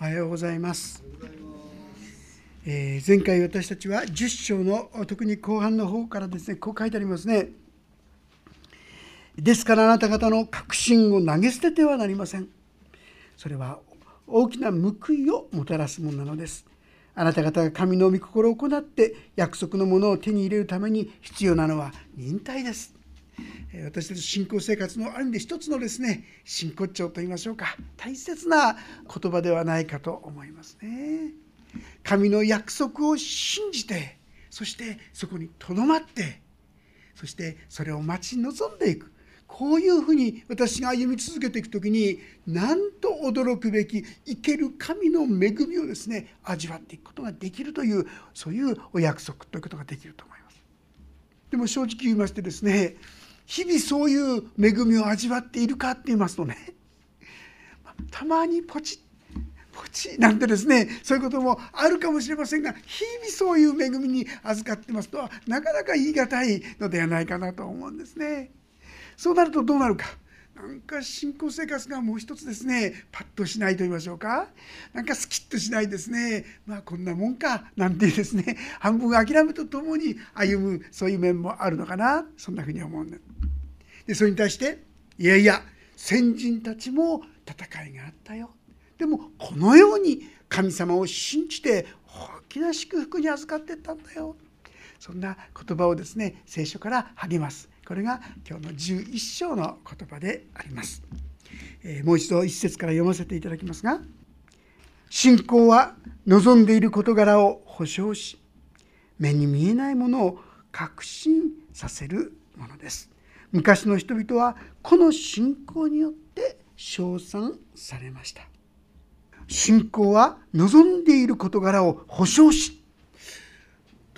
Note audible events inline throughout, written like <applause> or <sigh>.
おはようございます。え、前回私たちは10章の特に後半の方からですねこう書いてありますね。ですからあなた方の確信を投げ捨ててはなりません。それは大きな報いをもたらすものなのです。あなた方が神の御心を行って約束のものを手に入れるために必要なのは忍耐です。私たち信仰生活のある意味で一つのですね真骨頂といいましょうか大切な言葉ではないかと思いますね。神の約束を信じてそしてそこにとどまってそしてそれを待ち望んでいくこういうふうに私が歩み続けていく時になんと驚くべき生ける神の恵みをですね味わっていくことができるというそういうお約束ということができると思います。でも正直言いましてですね日々そういう恵みを味わっているかって言いますとね <laughs> たまにポチッポチッなんてですねそういうこともあるかもしれませんが日々そういう恵みに預かってますとはなかなか言い難いのではないかなと思うんですね。そうなるとどうなるか。なんか信仰生活がもう一つですねパッとしないと言いましょうかなんかスキッとしないですねまあこんなもんかなんてですね半分諦めとともに歩むそういう面もあるのかなそんなふうに思うんです。でそれに対していやいや先人たちも戦いがあったよ。でもこのように神様を信じて大きな祝福に預かっていったんだよ。そんな言葉をですね聖書から励ます。これが今日の11章の言葉であります、えー、もう一度一節から読ませていただきますが信仰は望んでいる事柄を保証し目に見えないものを確信させるものです。昔の人々はこの信仰によって称賛されました。信仰は望んでいる事柄を保証し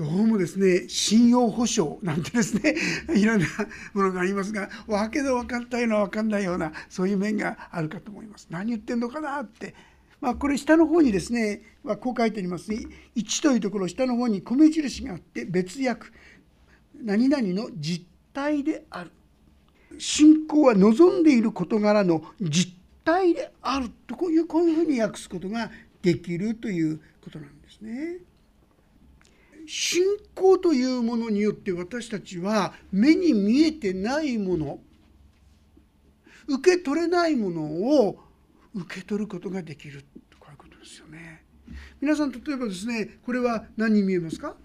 どうもですね信用保証なんてですね <laughs> いろんなものがありますがわけの分かったような分かんないようなそういう面があるかと思います。何言ってんのかなって。まあ、これ下の方にですね、まあ、こう書いてありますね。1というところ下の方に米印があって別訳。何々の実態である。信仰は望んでいる事柄の実態であるとこういうこういうふうに訳すことができるということなんですね。信仰というものによって私たちは目に見えてないもの受け取れないものを受け取ることができるこういうことですよね。皆さん例えばですねこれは何に見えますか？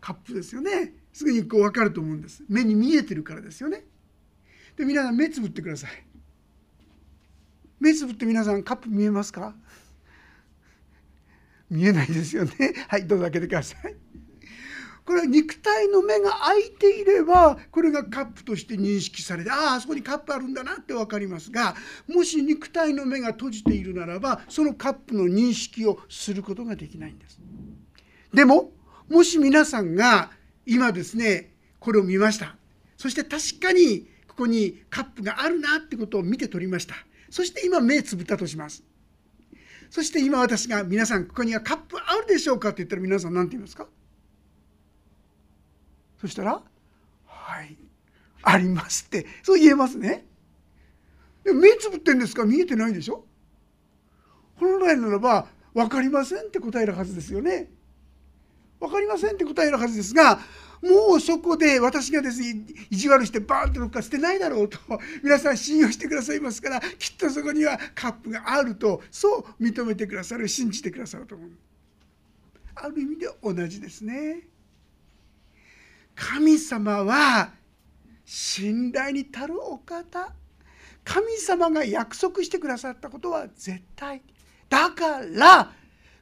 カップですよね。すぐにこう分かると思うんです。目に見えてるからですよね。で皆さん目つぶってください。目つぶって皆さんカップ見えますか？見えないですよね。はいどうぞ開けてください。これは肉体の目が開いていればこれがカップとして認識されてあああそこにカップあるんだなって分かりますがもし肉体の目が閉じているならばそのカップの認識をすることができないんです。でももし皆さんが今ですねこれを見ました。そして確かにここにカップがあるなってことを見て取りました。そして今目つぶったとします。そして今私が皆さんここにはカップあるでしょうかって言ったら皆さん何て言いますか？そしたら「はいあります」ってそう言えますね。で目つぶってんですか？見えてないでしょ？本来ならば分かりませんって答えるはずですよね。分かりませんって答えるはずですがもうそこで私がですね意地悪してバーンとどっか捨てないだろうと皆さん信用してくださいますからきっとそこにはカップがあるとそう認めてくださる信じてくださると思う。ある意味で同じですね。神様は信頼に足るお方。神様が約束してくださったことは絶対。だから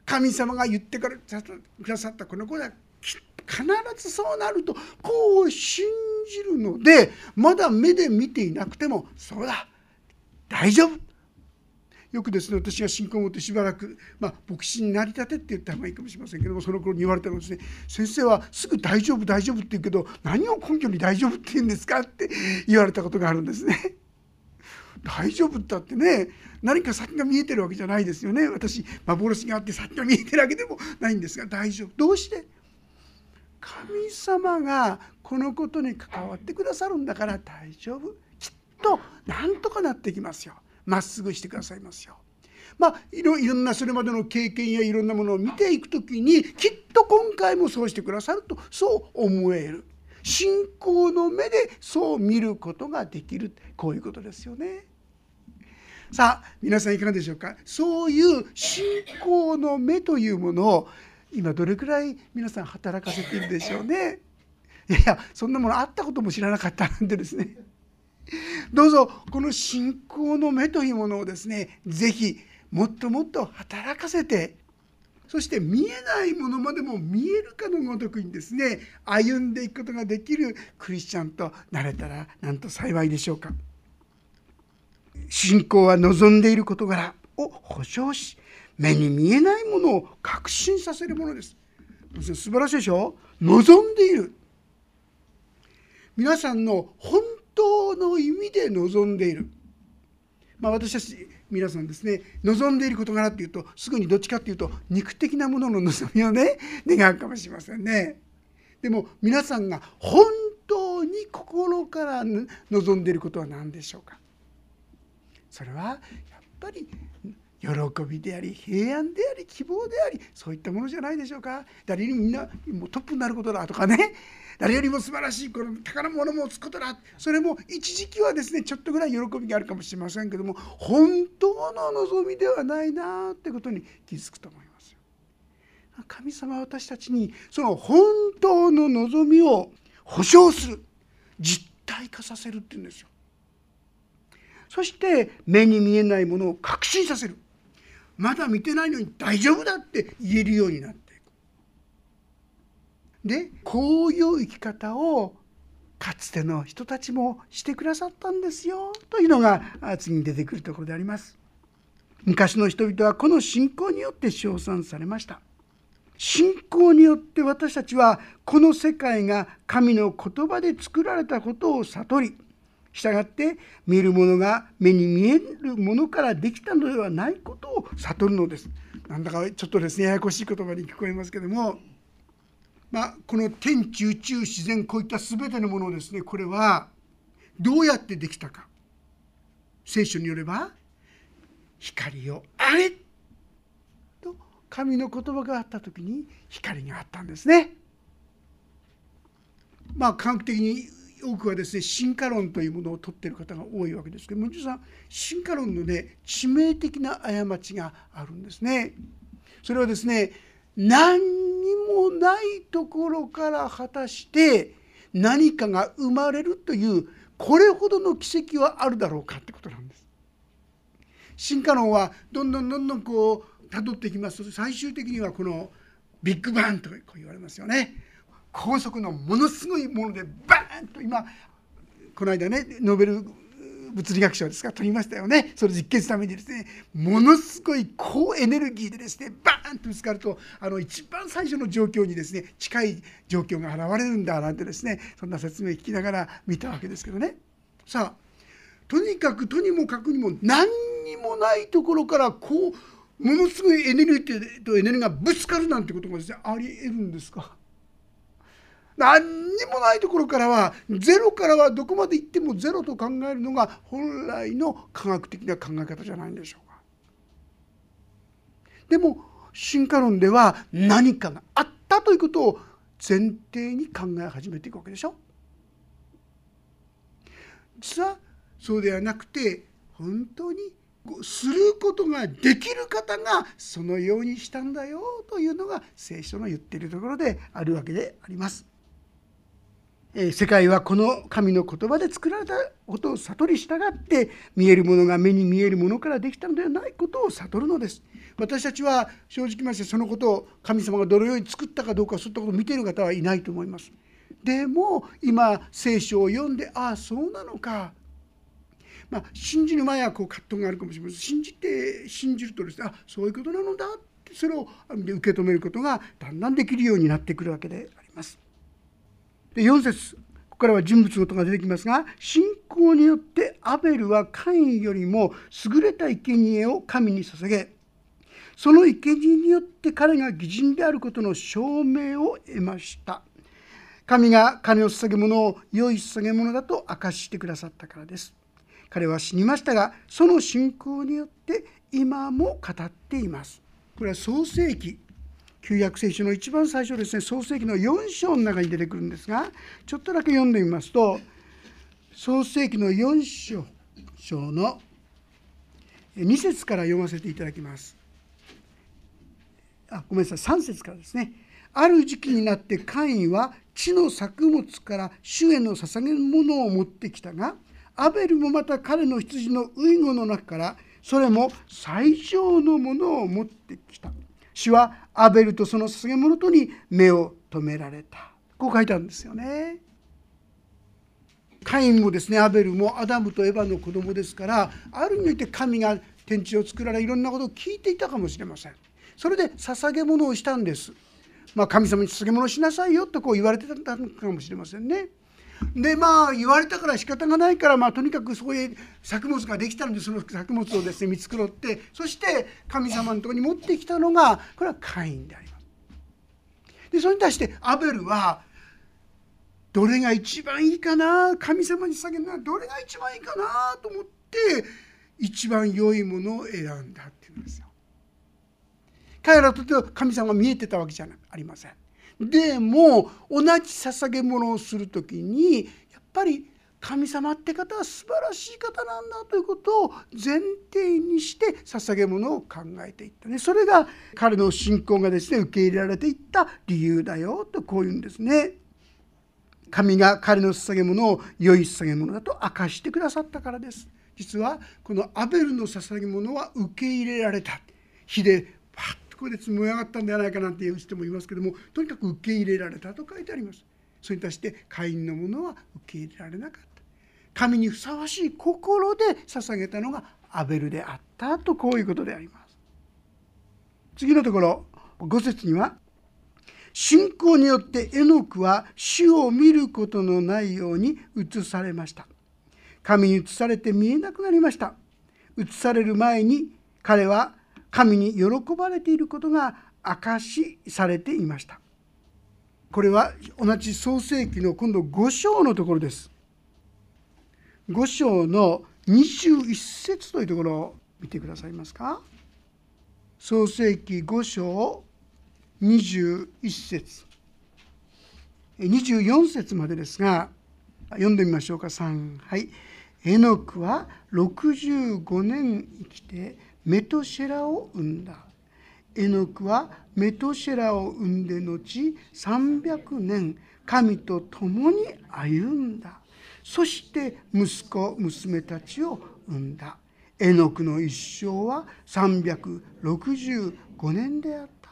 神様が言ってくださったこのことは必ずそうなる。とこう信じる。のでまだ目で見ていなくてもそうだ大丈夫よくですね私が信仰を持ってしばらく、まあ、牧師になりたてって言った方がいいかもしれませんけどもその頃に言われたのですね先生はすぐ大丈夫大丈夫って言うけど何を根拠に大丈夫って言うんですかって言われたことがある。んですね。大丈夫だってね。何か先が見えてるわけじゃないですよね。私幻があって先が見えてるわけでもないんですが。大丈夫。どうして？神様がこのことに関わってくださるんだから大丈夫。きっとなんとかなってきますよ。まっすぐしてくださいますよ。まあいろいろんなそれまでの経験やいろんなものを見ていく時にきっと今回もそうしてくださるとそう思える。信仰の目でそう見ることができる。こういうことですよね。さあ皆さんいかがでしょうか？そういう信仰の目というものを今どれくらい皆さん働かせているでしょうね？いやいやそんなものあったことも知らなかったなんてですねどうぞこの信仰の目というものをですね是非もっともっと働かせてそして見えないものまでも見えるかのごとくにですね歩んでいくことができるクリスチャンとなれたらなんと幸いでしょうか。信仰は望んでいる事柄を保証し目に見えないものを確信させるものです。素晴らしいでしょ？望んでいる皆さんの本当の意味で望んでいる、まあ、私たち皆さんですね望んでいる事柄っていうとすぐにどっちかっていうと肉的なものの望みをね願うかもしれませんね。でも皆さんが本当に心から望んでいることは何でしょうか？それはやっぱり喜びであり平安であり希望でありそういったものじゃないでしょうか誰よりみんなもうトップになることだとかね誰よりも素晴らしいこの宝物もつことだそれも一時期はですねちょっとぐらい喜びがあるかもしれませんけども本当の望みではないなってことに気づくと思いますよ。神様は私たちにその本当の望みを保証する実体化させるっていうんですよ。そして目に見えないものを確信させる。まだ見てないのに大丈夫だって言えるようになっていく。でこういう生き方をかつての人たちもしてくださったんですよ。というのが次に出てくるところであります。昔の人々はこの信仰によって称賛されました。信仰によって私たちはこの世界が神の言葉で作られたことを悟りしたがって見るものが目に見えるものからできたのではないことを悟るのです。なんだかちょっとですねややこしい言葉に聞こえますけども、まあ、この天地宇宙自然こういった全てのものをですねこれはどうやってできたか聖書によれば光をあれと神の言葉があった時に光があったんですね。まあ科学的に多くはですね進化論というものを取っている方が多いわけですけども実は進化論のね致命的な過ちがあるんですね。それはですね何にもないところから果たして何かが生まれるというこれほどの奇跡はあるだろうかってことなんです。進化論はどんどんどんどんこう辿っていきますと最終的にはこのビッグバンとこう言われますよね。高速のものすごいものでバーンと今この間ねノーベル物理学賞ですか取りましたよね。それを実験するためにですねものすごい高エネルギーでですねバーンとぶつかるとあの一番最初の状況にですね近い状況が現れるんだなんてですねそんな説明聞きながら見たわけですけどね。さあとにかくとにもかくにも何にもないところからこうものすごいエネルギーとエネルギーがぶつかるなんてことがですねありえるんですか？何にもないところからはゼロからはどこまで行ってもゼロと考えるのが本来の科学的な考え方じゃないんでしょうか。でも進化論では何かがあったということを前提に考え始めていくわけでしょ。実はそうではなくて本当にすることができる方がそのようにしたんだよというのが聖書の言っているところであるわけであります。世界はこの神の言葉で作られたことを悟り従って見えるものが目に見えるものからできたのではないことを悟るのです。私たちは正直ましてそのことを神様がどのように作ったかどうかそういったことを見ている方はいないと思います。でも今聖書を読んでああそうなのか。まあ、信じる前はこう葛藤があるかもしれません。信じて信じるとですねあそういうことなのだってそれを受け止めることがだんだんできるようになってくるわけであります。で4節ここからは人物のことが出てきますが信仰によってアベルはカインよりも優れた生贄を神に捧げその生贄によって彼が義人であることの証明を得ました。神が彼の捧げ物を良い捧げ物だと明かしてくださったからです。彼は死にましたがその信仰によって今も語っています。これは創世記旧約聖書の一番最初ですね創世記の4章の中に出てくるんですがちょっとだけ読んでみますと創世記の4章の2節から読ませていただきます。あごめんなさい3節からですね。ある時期になってカインは地の作物から主への捧げ物を持ってきたがアベルもまた彼の羊の遺語の中からそれも最上のものを持ってきた。主はアベルとその捧げ物とに目を留められた。こう書いてあるんですよね。カインもですねアベルもアダムとエヴァの子供ですからある意味において神が天地を作られいろんなことを聞いていたかもしれません。それで捧げ物をしたんです。まあ、神様に捧げ物しなさいよとこう言われてたのかもしれませんね。でまあ言われたから仕方がないから、まあ、とにかくそういう作物ができたのでその作物をですね見繕ってそして神様のとこに持ってきたのがこれはカインであります。でそれに対してアベルはどれが一番いいかな神様に捧げるのはどれが一番いいかなと思って一番良いものを選んだっていうんですよ。彼らとっては神様が見えてたわけじゃありません。でも同じ捧げ物をする時にやっぱり神様って方は素晴らしい方なんだということを前提にして捧げ物を考えていったねそれが彼の信仰がですね受け入れられていった理由だよとこういうんですね。神が彼の捧げ物を良い捧げ物だと明かしてくださったからです。実はこのアベルの捧げ物は受け入れられた火でパッここで積み上がったんではないかなんていう人もいますけどもとにかく受け入れられたと書いてあります。それに対して会員のものは受け入れられなかった。神にふさわしい心で捧げたのがアベルであったとこういうことであります。次のところ5節には信仰によってエノクは死を見ることのないように移されました。神に移されて見えなくなりました。移される前に彼は神に喜ばれていることが証しされていました。これは同じ創世記の今度5章のところです。5章の21節というところを見てくださいますか？創世記5章21節。24節までですが読んでみましょうか。3はい「エノクは65年生きてメトシェラを生んだ。エノクはメトシェラを生んで後300年神と共に歩んだ。そして息子娘たちを生んだ。エノクの一生は365年であった。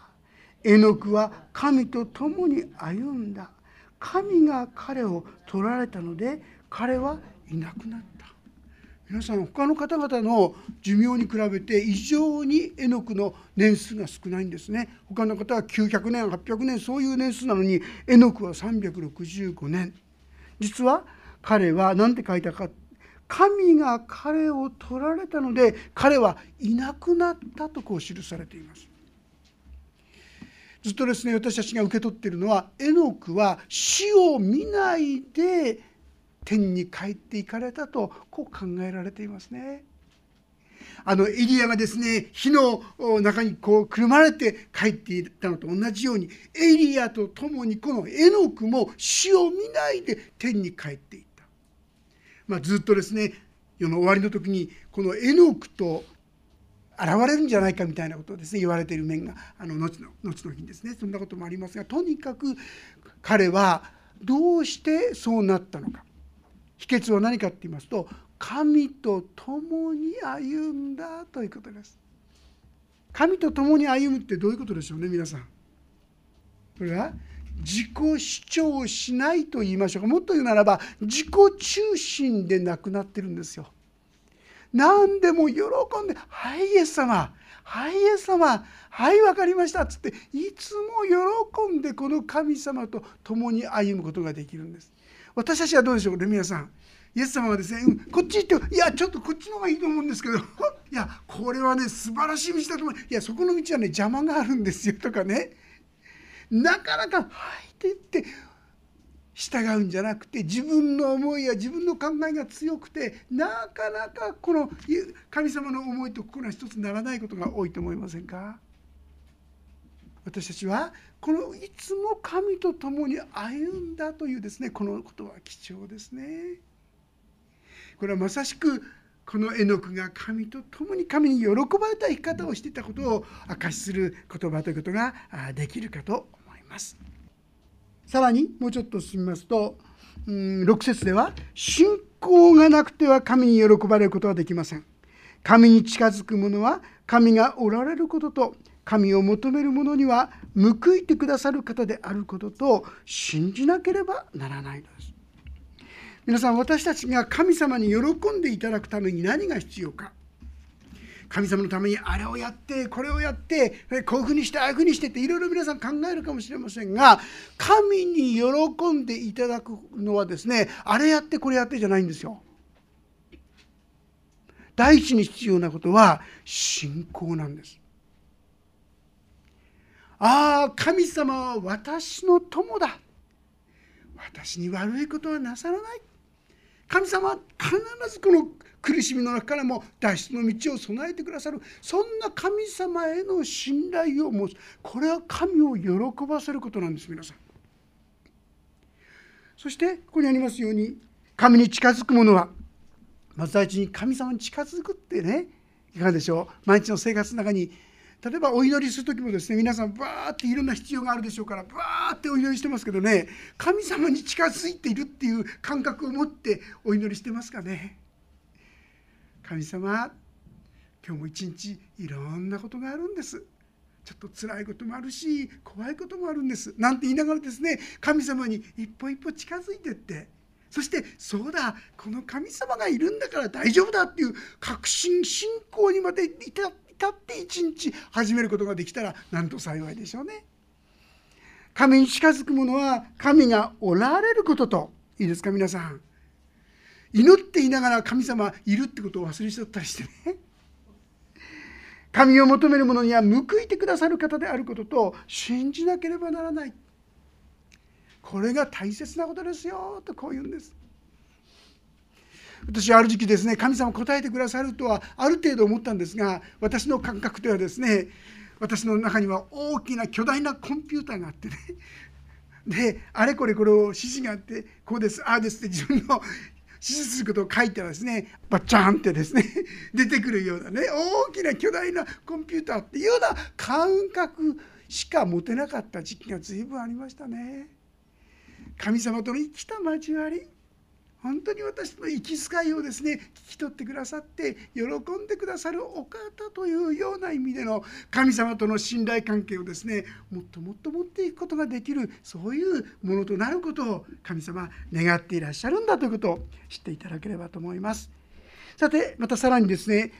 エノクは神と共に歩んだ。神が彼を取られたので彼はいなくなった。皆さん他の方々の寿命に比べて異常に絵の具の年数が少ないんですね。他の方は900年800年そういう年数なのに絵の具は365年。実は彼は何て書いたか神が彼を取られたので彼はいなくなったとこう記されています。ずっとですね私たちが受け取っているのは絵の具は死を見ないで天に帰っていかれたとこう考えられていますね。あのエリアがですね火の中にこうくるまれて帰っていったのと同じようにエリアと共にこのエノクも死を見ないで天に帰っていった、まあ、ずっとですね世の終わりの時にこのエノクと現れるんじゃないかみたいなことをですね言われている面があの後の後の日にですね。そんなこともありますがとにかく彼はどうしてそうなったのか。秘訣は何かって言いますと神と共に歩んだということです。神と共に歩むってどういうことでしょうね皆さん。これは自己主張しないと言いましょうか。もっと言うならば自己中心でなくなってるんですよ。何でも喜んで「はいイエス様はいイエス様はい分かりました」っつっていつも喜んでこの神様と共に歩むことができるんです。私たちはどうでしょうね皆さん。イエス様はですね、うん、こっち行っていやちょっとこっちの方がいいと思うんですけど。<laughs> いやこれはね素晴らしい道だと思う。いやそこの道はね邪魔があるんですよとかね。なかなか「はい」ってって従うんじゃなくて自分の思いや自分の考えが強くてなかなかこの神様の思いと心が一つならないことが多いと思いませんか？私たちはこのいつも神と共に歩んだというですねこのことは貴重ですね。これはまさしくこの絵の具が神と共に神に喜ばれた生き方をしていたことを証しする言葉ということができるかと思います。さらにもうちょっと進みますと、うん、6節では信仰がなくては神に喜ばれることはできません。神に近づく者は神がおられることと神を求める者には報いてくださる方であることと信じなければならないのです。皆さん私たちが神様に喜んでいただくために何が必要か神様のためにあれをやってこれをやってこういうふうにしてああいうふうにしてっていろいろ皆さん考えるかもしれませんが神に喜んでいただくのはですねあれやってこれやってじゃないんですよ。第一に必要なことは信仰なんです。ああ神様は私の友だ。私に悪いことはなさらない。神様は必ずこの苦しみの中からも脱出の道を備えてくださる。そんな神様への信頼を持つ。これは神を喜ばせることなんです皆さん。そしてここにありますように神に近づく者はまず第一に神様に近づくってねいかがでしょう。毎日の生活の中に例えばお祈りする時もですね皆さんバーっていろんな必要があるでしょうからバーってお祈りしてますけどね神様に近づいているっていう感覚を持ってお祈りしてますかね。神様今日も一日いろんなことがあるんです。ちょっと辛いこともあるし怖いこともあるんです。なんて言いながらですね神様に一歩一歩近づいてって。そしてそうだこの神様がいるんだから大丈夫だっていう確信信仰にまで至って至って一日始めることができたらなんと幸いでしょうね。神に近づく者は神がおられることといいですか皆さん。祈っていながら神様いるってことを忘れちゃったりしてね。神を求める者には報いてくださる方であることと信じなければならない。これが大切なことですよとこう言うんです。私はある時期ですね神様答えてくださるとはある程度思ったんですが私の感覚ではですね私の中には大きな巨大なコンピューターがあってね <laughs> であれこれこれを指示があってこうですああですって自分の指示することを書いたらですねバッチャンってですね <laughs> 出てくるようなね大きな巨大なコンピューターっていうような感覚しか持てなかった時期が随分ありましたね。神様との生きた交わり本当に私の息遣いをですね聞き取ってくださって喜んでくださるお方というような意味での神様との信頼関係をですねもっともっと持っていくことができるそういうものとなることを神様願っていらっしゃるんだということを知っていただければと思います。さてまたさらにですね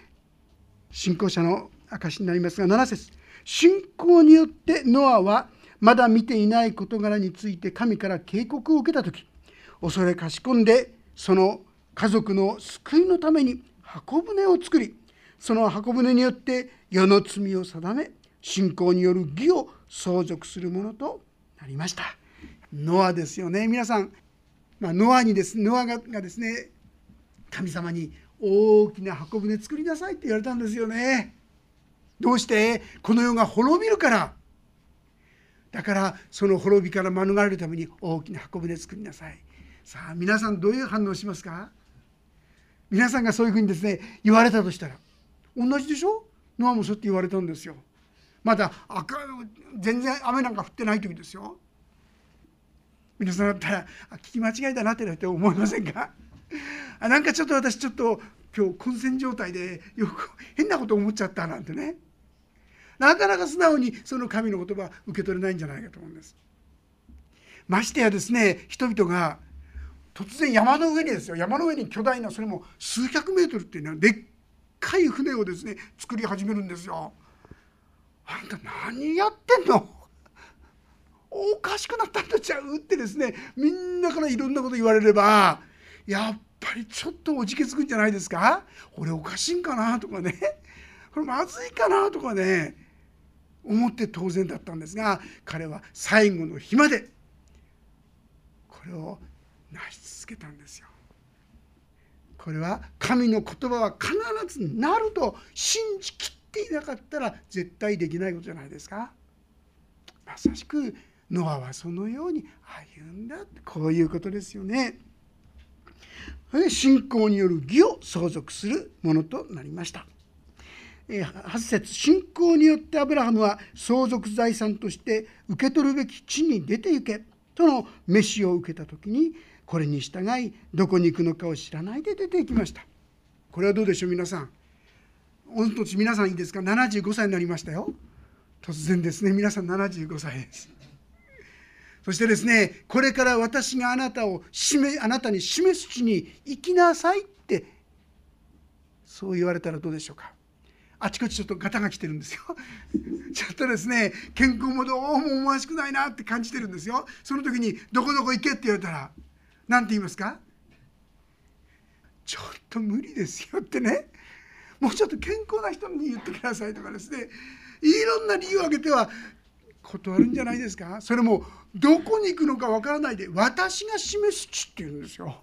信仰者の証になりますが7節信仰によってノアはまだ見ていない事柄について神から警告を受けた時恐れかしこんでその家族の救いのために箱舟を作りその箱舟によって世の罪を定め信仰による義を相続するものとなりました。ノアですよね。皆さん、まあ、ノアにですノアがですね神様に大きな箱舟作りなさいって言われたんですよね。どうして？この世が滅びるから。だからその滅びから免れるために大きな箱舟作りなさい。さあ皆さんどういう反応しますか？皆さんがそういうふうにですね言われたとしたら。同じでしょ？ノアもそうって言われたんですよ。まだ赤全然雨なんか降ってない時ですよ。皆さんだったら聞き間違いだなって思いませんか？あなんかちょっと私ちょっと今日混戦状態でよく変なこと思っちゃったなんてね。なかなか素直にその神の言葉受け取れないんじゃないかと思うんです。ましてやですね人々が突然山の上にですよ山の上に巨大なそれも数百メートルっていうのはでっかい船をですね作り始めるんですよ。あんた何やってんの？おかしくなったんとちゃうってですねみんなからいろんなこと言われればやっぱりちょっとおじけつくんじゃないですか？俺おかしいんかなとかね。これまずいかなとかね思って当然だったんですが彼は最後の日までこれを成し続けたんですよ。これは神の言葉は必ずなると信じきっていなかったら絶対できないことじゃないですか。まさしくノアはそのように歩んだこういうことですよね。信仰による義を相続するものとなりました。8節信仰によってアブラハムは相続財産として受け取るべき地に出て行けとの召しを受けた時にこれに従いどこに行くのかを知らないで出て行きました。これはどうでしょう皆さん。御年皆さんいいですか？75歳になりましたよ。突然ですね。皆さん75歳です。そしてですねこれから私があなたを示あなたに示す地に行きなさいってそう言われたらどうでしょうか？あちこちちょっとガタが来てるんですよ。<laughs> ちょっとですね健康もどうも思わしくないなって感じてるんですよ。その時に「どこどこ行け」って言われたら何て言いますか？ちょっと無理ですよってね。もうちょっと健康な人に言ってくださいとかですね。いろんな理由を挙げては断るんじゃないですか？それもどこに行くのかわからないで私が示す地って言うんですよ。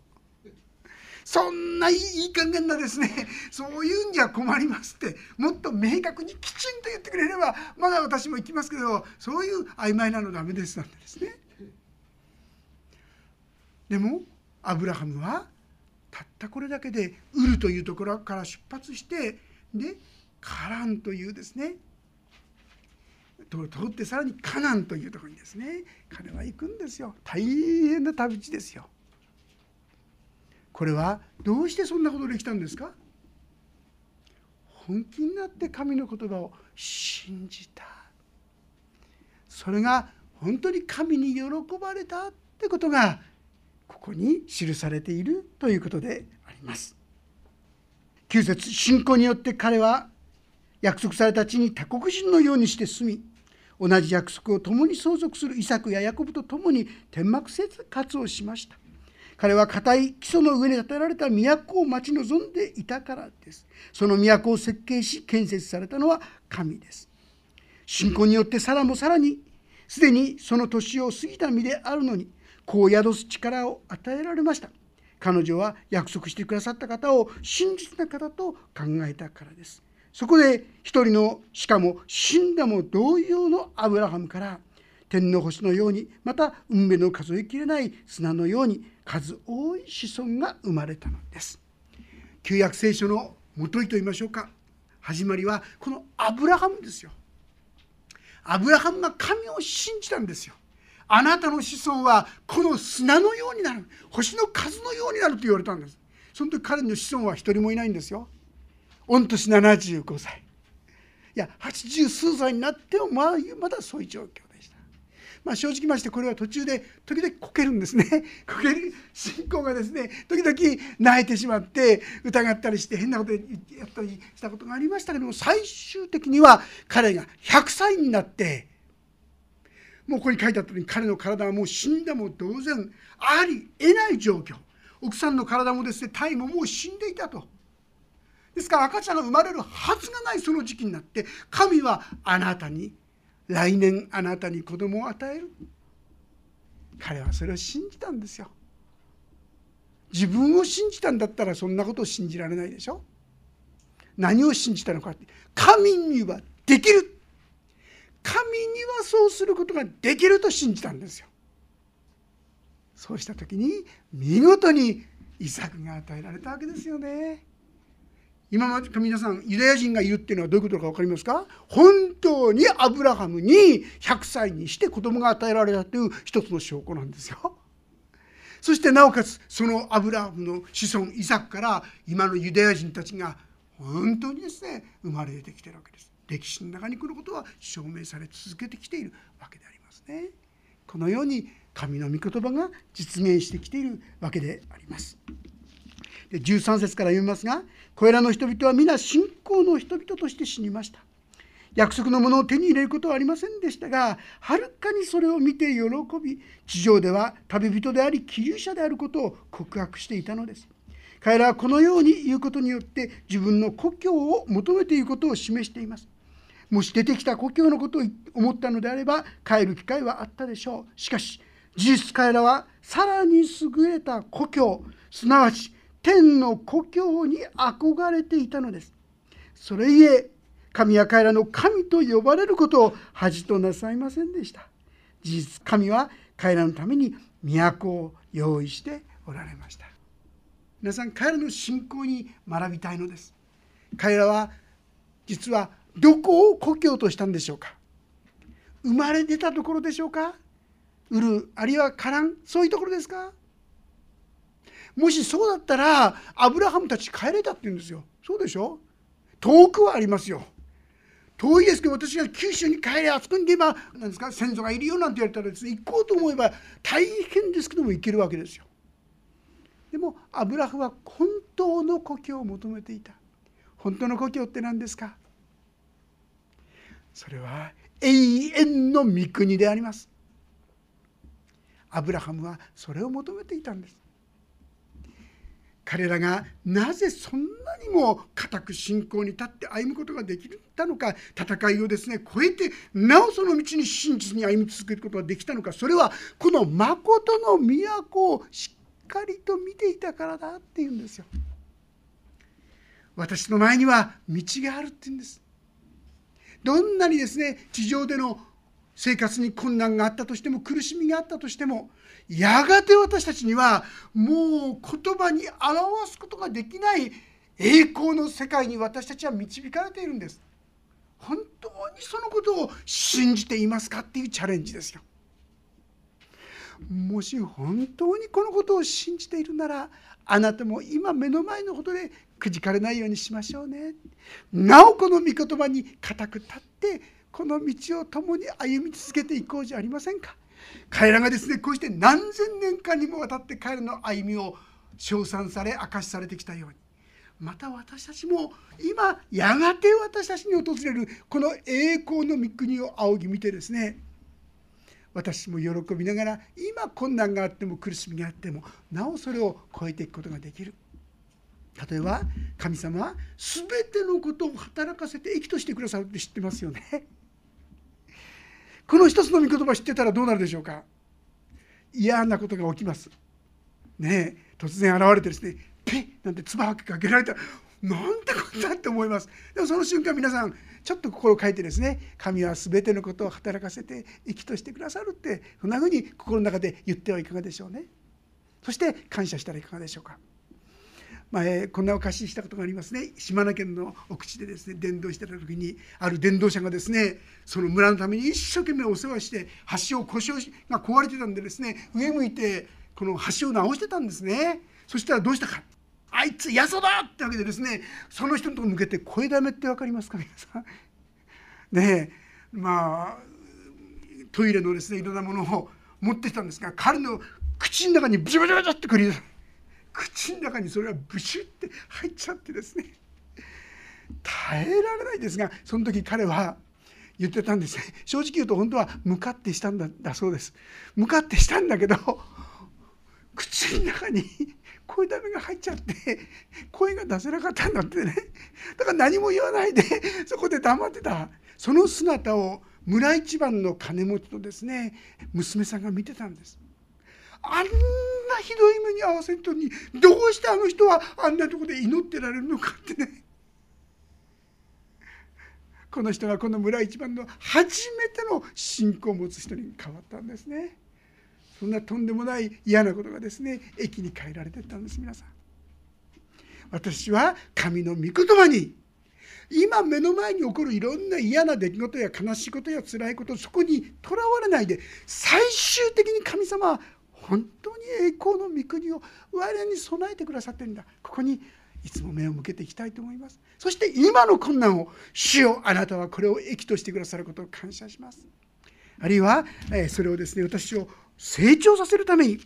そんないい加減なですね。そういうんじゃ困りますってもっと明確にきちんと言ってくれればまだ私も行きますけどそういう曖昧なのダメですなんてですね。でもアブラハムはたったこれだけでウルというところから出発してでカランというですね通ってさらにカナンというところにですね彼は行くんですよ。大変な旅路ですよ。これはどうしてそんなことできたんですか？本気になって神の言葉を信じた。それが本当に神に喜ばれたってことがここに記されているということであります9節信仰によって彼は約束された地に他国人のようにして住み同じ約束を共に相続するイサクやヤコブと共に天幕生活をしました彼は固い基礎の上に建てられた都を待ち望んでいたからです。その都を設計し建設されたのは神です。信仰によってサラもさらにすでにその年を過ぎた身であるのに子を宿す力を与えられました。彼女は約束してくださった方を真実な方と考えたからです。そこで一人のしかも死んだも同様のアブラハムから天の星のようにまた運命の数えきれない砂のように数多い子孫が生まれたのです旧約聖書のもといと言いましょうか始まりはこのアブラハムですよアブラハムが神を信じたんですよあなたの子孫はこの砂のようになる。星の数のようになると言われたんです。その時彼の子孫は一人もいないんですよ。御年75歳。いや80数歳になってもまあまだそういう状況でした。まあ、正直ましてこれは途中で時々こけるんですね。<laughs> こける信仰がですね時々泣いてしまって疑ったりして変なことやったりしたことがありましたけども最終的には彼が100歳になってもうここに書いてあったように彼の体はもう死んだも同然ありえない状況。奥さんの体もですね体ももう死んでいたと。ですから赤ちゃんが生まれるはずがないその時期になって神はあなたに来年あなたに子供を与える。彼はそれを信じたんですよ。自分を信じたんだったらそんなことを信じられないでしょ。何を信じたのかって神にはできる。神にはそうすることができると信じたんですよそうした時に見事にイサクが与えられたわけですよね今まで皆さんユダヤ人がいるっていうのはどういうことか分かりますか？本当にアブラハムに100歳にして子供が与えられたという一つの証拠なんですよ。そしてなおかつそのアブラハムの子孫イサクから今のユダヤ人たちが本当にですね生まれてきてるわけです。歴史の中にこのことは証明され続けてきているわけでありますね。このように神の御言葉が実現してきているわけであります。で13節から読みますがこれらの人々は皆信仰の人々として死にました約束のものを手に入れることはありませんでしたがはるかにそれを見て喜び地上では旅人であり寄留者であることを告白していたのです彼らはこのように言うことによって自分の故郷を求めていることを示していますもし出てきた故郷のことを思ったのであれば帰る機会はあったでしょう。しかし事実彼らはさらに優れた故郷すなわち天の故郷に憧れていたのです。それゆえ神は彼らの神と呼ばれることを恥となさいませんでした。事実神は彼らのために都を用意しておられました。皆さん彼らの信仰に学びたいのです。彼らは実はどこを故郷としたんでしょうか？生まれ出たところでしょうか？売るあるいはカランそういうところですか？もしそうだったらアブラハムたち帰れたって言うんですよ。そうでしょ？遠くはありますよ。遠いですけど私が九州に帰れあそこに行けば何ですか？先祖がいるよなんて言われたらですね行こうと思えば大変ですけども行けるわけですよ。でもアブラハムは本当の故郷を求めていた。本当の故郷って何ですか？それは永遠の御国でありますアブラハムはそれを求めていたんです彼らがなぜそんなにも固く信仰に立って歩むことができたのか戦いをですね超えてなおその道に真実に歩み続けることができたのかそれはこの誠の都をしっかりと見ていたからだっていうんですよ。私の前には道があるって言うんです。どんなにですね地上での生活に困難があったとしても苦しみがあったとしてもやがて私たちにはもう言葉に表すことができない栄光の世界に私たちは導かれているんです。本当にそのことを信じていますかっていうチャレンジですよ。もし本当にこのことを信じているならあなたも今目の前のことでくじかれないようにしましょうね。なおこの御言葉に固く立ってこの道を共に歩み続けていこうじゃありませんか。彼らがですねこうして何千年間にもわたって彼らの歩みを称賛され明かしされてきたようにまた私たちも今やがて私たちに訪れるこの栄光の御国を仰ぎ見てですね私も喜びながら今困難があっても苦しみがあってもなおそれを超えていくことができる例えば神様は全てのことを働かせて益としてくださるって知ってますよね。この一つの御言葉知ってたらどうなるでしょうか？嫌なことが起きます。ね突然現れてですねペッなんて唾吐きかけられた。らなんてことだって思います。でもその瞬間皆さんちょっと心を変えてですね神は全てのことを働かせて益としてくださるってそんなふうに心の中で言ってはいかがでしょうね。そして感謝したらいかがでしょうか？前こんなお貸ししたことがありますね。島根県の奥地でですね伝道してた時にある伝道者がですねその村のために一生懸命お世話して橋を故障が壊れてたんでですね上向いてこの橋を直してたんですね。そしたらどうしたか。あいつやそだってわけでですねその人のとこ向けて声だめって分かりますか皆さん。ねまあトイレのですねいろんなものを持ってきたんですが彼の口の中にブチブチブチってくり口の中にそれがブシュって入っちゃってですね。耐えられないですがその時彼は言ってたんですね。正直言うと本当は向かってしたんだだそうです。向かってしたんだけど口の中に声だめが入っちゃって声が出せなかったんだってね。だから何も言わないでそこで黙ってた。その姿を村一番の金持ちとですね娘さんが見てたんです。あんなひどい目に遭わせんとにどうしてあの人はあんなとこで祈ってられるのかってね。この人がこの村一番の初めての信仰を持つ人に変わったんですね。そんなとんでもない嫌なことがですね駅に変えられてったんです皆さん。私は神の御言葉に今目の前に起こるいろんな嫌な出来事や悲しいことや辛いことそこにとらわれないで最終的に神様は本当に栄光の御国を我々に備えてくださってるんだ。ここにいつも目を向けていきたいと思います。そして今の困難を主よあなたはこれを益としてくださることを感謝します。あるいはそれをですね私を成長させるために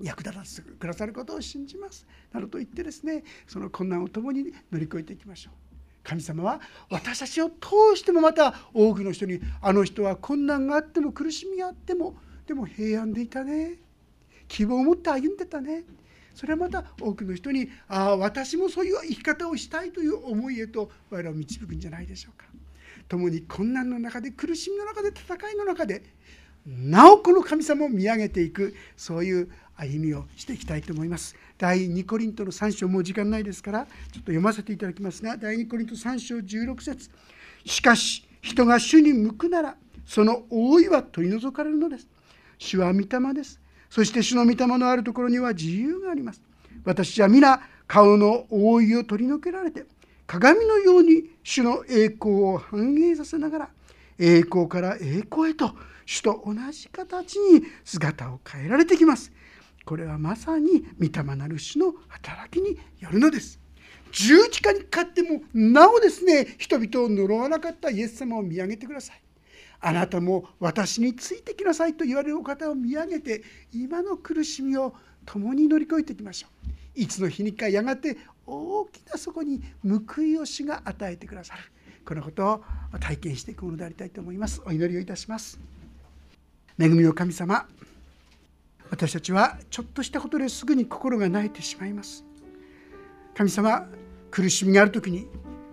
役立たせてくださることを信じます。などと言ってですねその困難を共に乗り越えていきましょう。神様は私たちを通してもまた多くの人にあの人は困難があっても苦しみがあってもでも平安でいたね。希望を持って歩んでたね。それはまた多くの人にああ私もそういう生き方をしたいという思いへと我々を導くんじゃないでしょうか。共に困難の中で苦しみの中で戦いの中でなおこの神様を見上げていくそういう歩みをしていきたいと思います。第2コリントの3章もう時間ないですからちょっと読ませていただきますが第2コリント3章16節。しかし人が主に向くならその覆いは取り除かれるのです。主は御霊です。そして主の御霊のあるところには自由があります。私は皆顔の覆いを取り除けられて鏡のように主の栄光を反映させながら栄光から栄光へと主と同じ形に姿を変えられてきます。これはまさに御霊なる主の働きによるのです。十字架にかかってもなおですね人々を呪わなかったイエス様を見上げてください。あなたも私についてきなさいと言われるお方を見上げて今の苦しみを共に乗り越えていきましょう。いつの日にかやがて大きなそこに報いを主が与えてくださる。このことを体験していくものでありたいと思います。お祈りをいたします。恵みの神様私たちはちょっとしたことですぐに心が泣いてしまいます。神様苦しみがある時に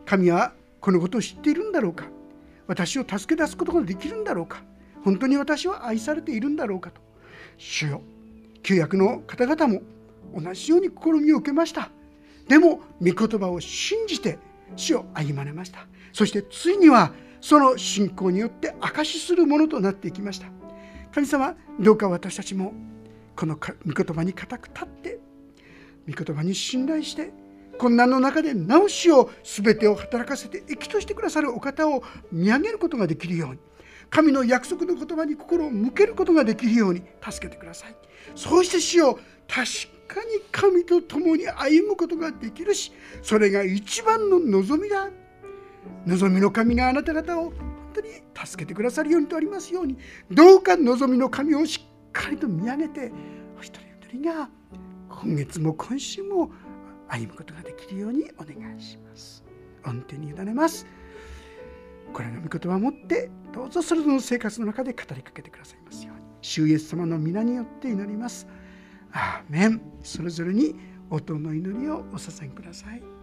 神はこのことを知っているんだろうか。私を助け出すことができるんだろうか？本当に私は愛されているんだろうかと。主よ旧約の方々も同じように試みを受けました。でも御言葉を信じて主を歩まれました。そしてついにはその信仰によって証しするものとなっていきました。神様どうか私たちもこの御言葉に固く立って御言葉に信頼して困難の中で直しを全てを働かせて益としてくださるお方を見上げることができるように神の約束の言葉に心を向けることができるように助けてください。そうして死を確かに神と共に歩むことができるしそれが一番の望みだ。望みの神があなた方を本当に助けてくださるようにとありますようにどうか望みの神をしっかりと見上げてお一人一人が今月も今週も歩むことができるようにお願いします。恩典に委ねます。これの御言葉を持ってどうぞそれぞれの生活の中で語りかけてくださいますように。主イエス様の皆によって祈ります。アーメン。それぞれに音の祈りをお捧げください。